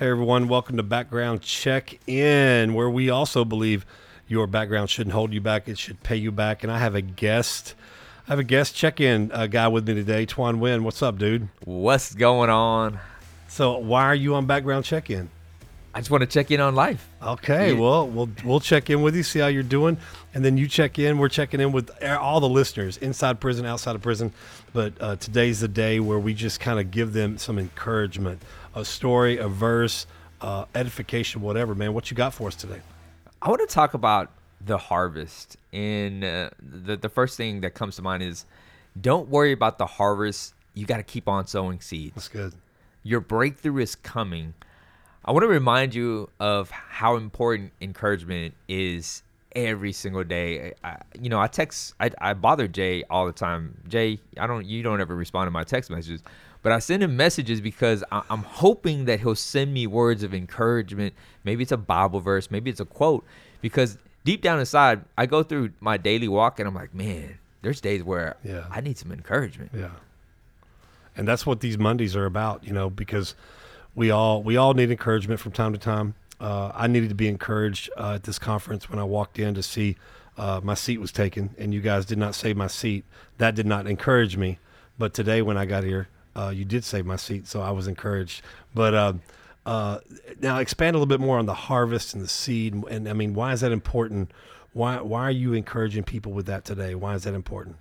Hey everyone, welcome to Background Check In, where we also believe your background shouldn't hold you back; it should pay you back. And I have a guest. I have a guest check-in uh, guy with me today, Twan Wynn. What's up, dude? What's going on? So, why are you on Background Check In? I just want to check in on life. Okay, Yeah. well, we'll we'll check in with you, see how you're doing, and then you check in. We're checking in with all the listeners inside prison, outside of prison. But uh, today's the day where we just kind of give them some encouragement, a story, a verse, uh, edification, whatever. Man, what you got for us today? I want to talk about the harvest. And uh, the, the first thing that comes to mind is don't worry about the harvest. You got to keep on sowing seeds. That's good. Your breakthrough is coming. I want to remind you of how important encouragement is every single day. I, you know, I text, I, I bother Jay all the time. Jay, I don't, you don't ever respond to my text messages, but I send him messages because I, I'm hoping that he'll send me words of encouragement. Maybe it's a Bible verse, maybe it's a quote, because deep down inside, I go through my daily walk and I'm like, man, there's days where Yeah. I need some encouragement. Yeah. And that's what these Mondays are about, you know, because we all we all need encouragement from time to time. Uh, I needed to be encouraged uh, at this conference when I walked in to see uh, my seat was taken, and you guys did not save my seat. That did not encourage me. But today, when I got here, uh, you did save my seat, so I was encouraged. But uh, uh, now, expand a little bit more on the harvest and the seed, and, and I mean, why is that important? Why why are you encouraging people with that today? Why is that important?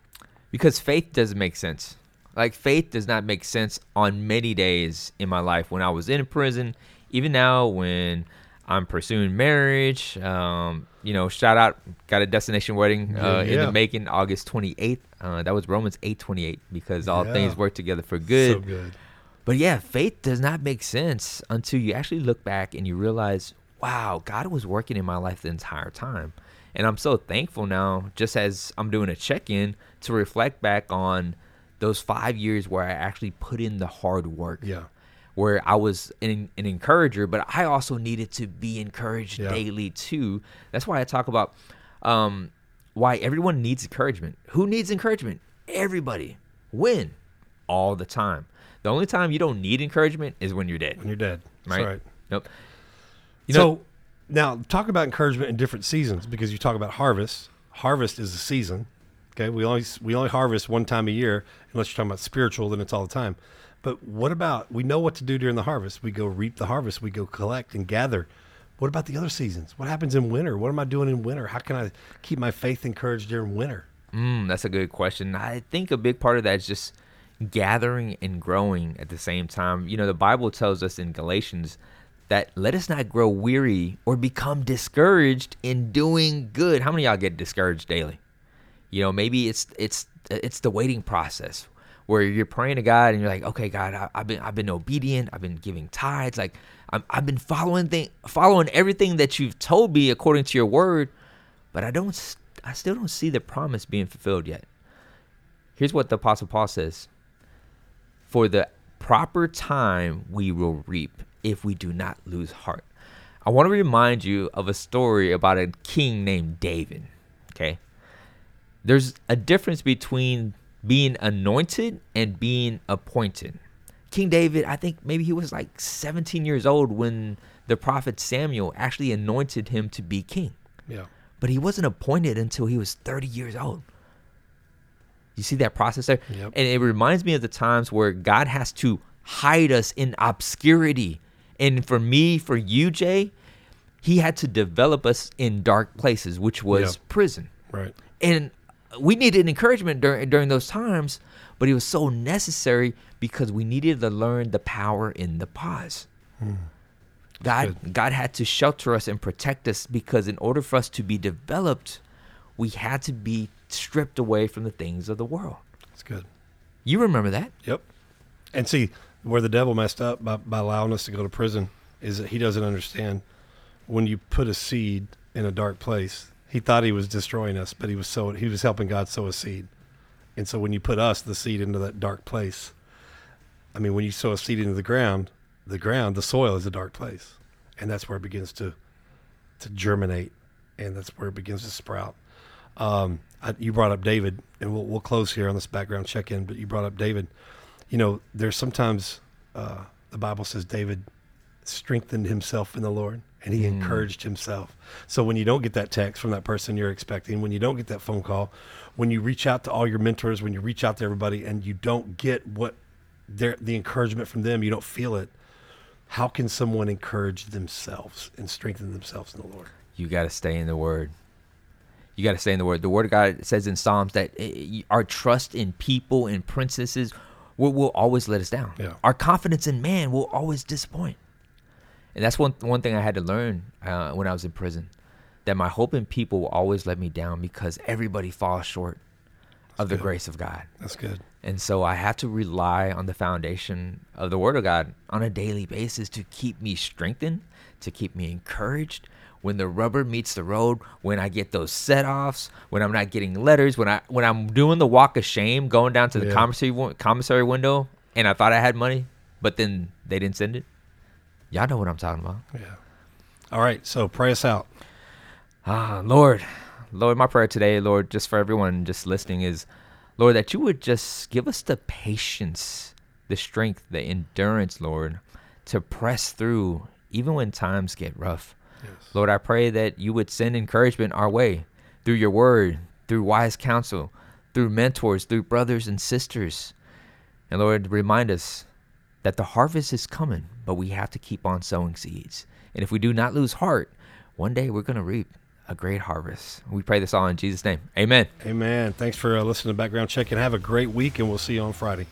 because faith doesn't make sense. Like faith does not make sense on many days in my life when I was in prison, even now when I'm pursuing marriage. Um, you know, shout out, got a destination wedding uh, in Yeah. the making, August 28th. Uh, that was Romans 8:28 because all Yeah. things work together for good. So good. But yeah, faith does not make sense until you actually look back and you realize, wow, God was working in my life the entire time. And I'm so thankful now, just as I'm doing a check in, to reflect back on those five years where I actually put in the hard work. Yeah. Where I was an, an encourager, but I also needed to be encouraged Yeah. daily too. That's why I talk about um, why everyone needs encouragement. Who needs encouragement? Everybody. When? All the time. The only time you don't need encouragement is when you're dead. when you're dead. That's Right. right. Nope. You so know, now talk about encouragement in different seasons because you talk about harvest. Harvest is a season. Okay, we only we only harvest one time a year unless you're talking about spiritual, then it's all the time. But what about we know what to do during the harvest? We go reap the harvest. We go collect and gather. What about the other seasons? What happens in winter? What am I doing in winter? How can I keep my faith encouraged during winter? mm, that's a good question. I think a big part of that is just gathering and growing at the same time. You know, the Bible tells us in Galatians that let us not grow weary or become discouraged in doing good. How many y'all get discouraged daily? You know, maybe it's it's it's the waiting process where you're praying to God and you're like, okay, God, I, I've been I've been obedient, I've been giving tithes, like I'm, I've been following thing following everything that you've told me according to your word, but I don't I still don't see the promise being fulfilled yet. Here's what the Apostle Paul says: For the proper time we will reap if we do not lose heart. I want to remind you of a story about a king named David. Okay there's a difference between being anointed and being appointed. King David, I think maybe he was like 17 years old when the prophet Samuel actually anointed him to be king. Yeah. But he wasn't appointed until he was 30 years old. You see that process there? Yep. And it reminds me of the times where God has to hide us in obscurity. And for me, for you, Jay, he had to develop us in dark places, which was Yep. prison Right. and we needed encouragement during during those times, but it was so necessary because we needed to learn the power in the pause. Hmm. God God had to shelter us and protect us because in order for us to be developed, we had to be stripped away from the things of the world. That's good. You remember that? Yep. And see, where the devil messed up by, by allowing us to go to prison is that he doesn't understand when you put a seed in a dark place. He thought he was destroying us, but he was so he was helping God sow a seed. And so when you put us, the seed, into that dark place, I mean, when you sow a seed into the ground, the ground, the soil is a dark place, and that's where it begins to to germinate, and that's where it begins to sprout. Um, I, you brought up David, and we'll we'll close here on this background check in. But you brought up David. You know, there's sometimes uh, the Bible says David strengthened himself in the Lord and he Mm. encouraged himself. So when you don't get that text from that person you're expecting, when you don't get that phone call, when you reach out to all your mentors, when you reach out to everybody and you don't get what their the encouragement from them, you don't feel it. How can someone encourage themselves and strengthen themselves in the Lord? You got to stay in the Word. You got to stay in the Word. The Word of God says in Psalms that eh, our trust in people and princesses will, will always let us down. Yeah. Our confidence in man will always disappoint. And that's one one thing I had to learn uh, when I was in prison, that my hope in people will always let me down because everybody falls short of the grace of God. That's good. And so I have to rely on the foundation of the Word of God on a daily basis to keep me strengthened, to keep me encouraged. When the rubber meets the road, when I get those set offs, when I'm not getting letters, when I when I'm doing the walk of shame, going down to the Yeah. commissary commissary window, and I thought I had money, but then they didn't send it. Y'all know what I'm talking about. Yeah. All right. So pray us out. Ah, Lord, Lord, my prayer today, Lord, just for everyone just listening is, Lord, that you would just give us the patience, the strength, the endurance, Lord, to press through even when times get rough. Yes. Lord, I pray that you would send encouragement our way through your word, through wise counsel, through mentors, through brothers and sisters. And Lord, remind us that the harvest is coming, but we have to keep on sowing seeds. And if we do not lose heart, one day we're going to reap a great harvest. We pray this all in Jesus' name. Amen. Amen. Thanks for uh, listening to Background Check and have a great week, and we'll see you on Friday.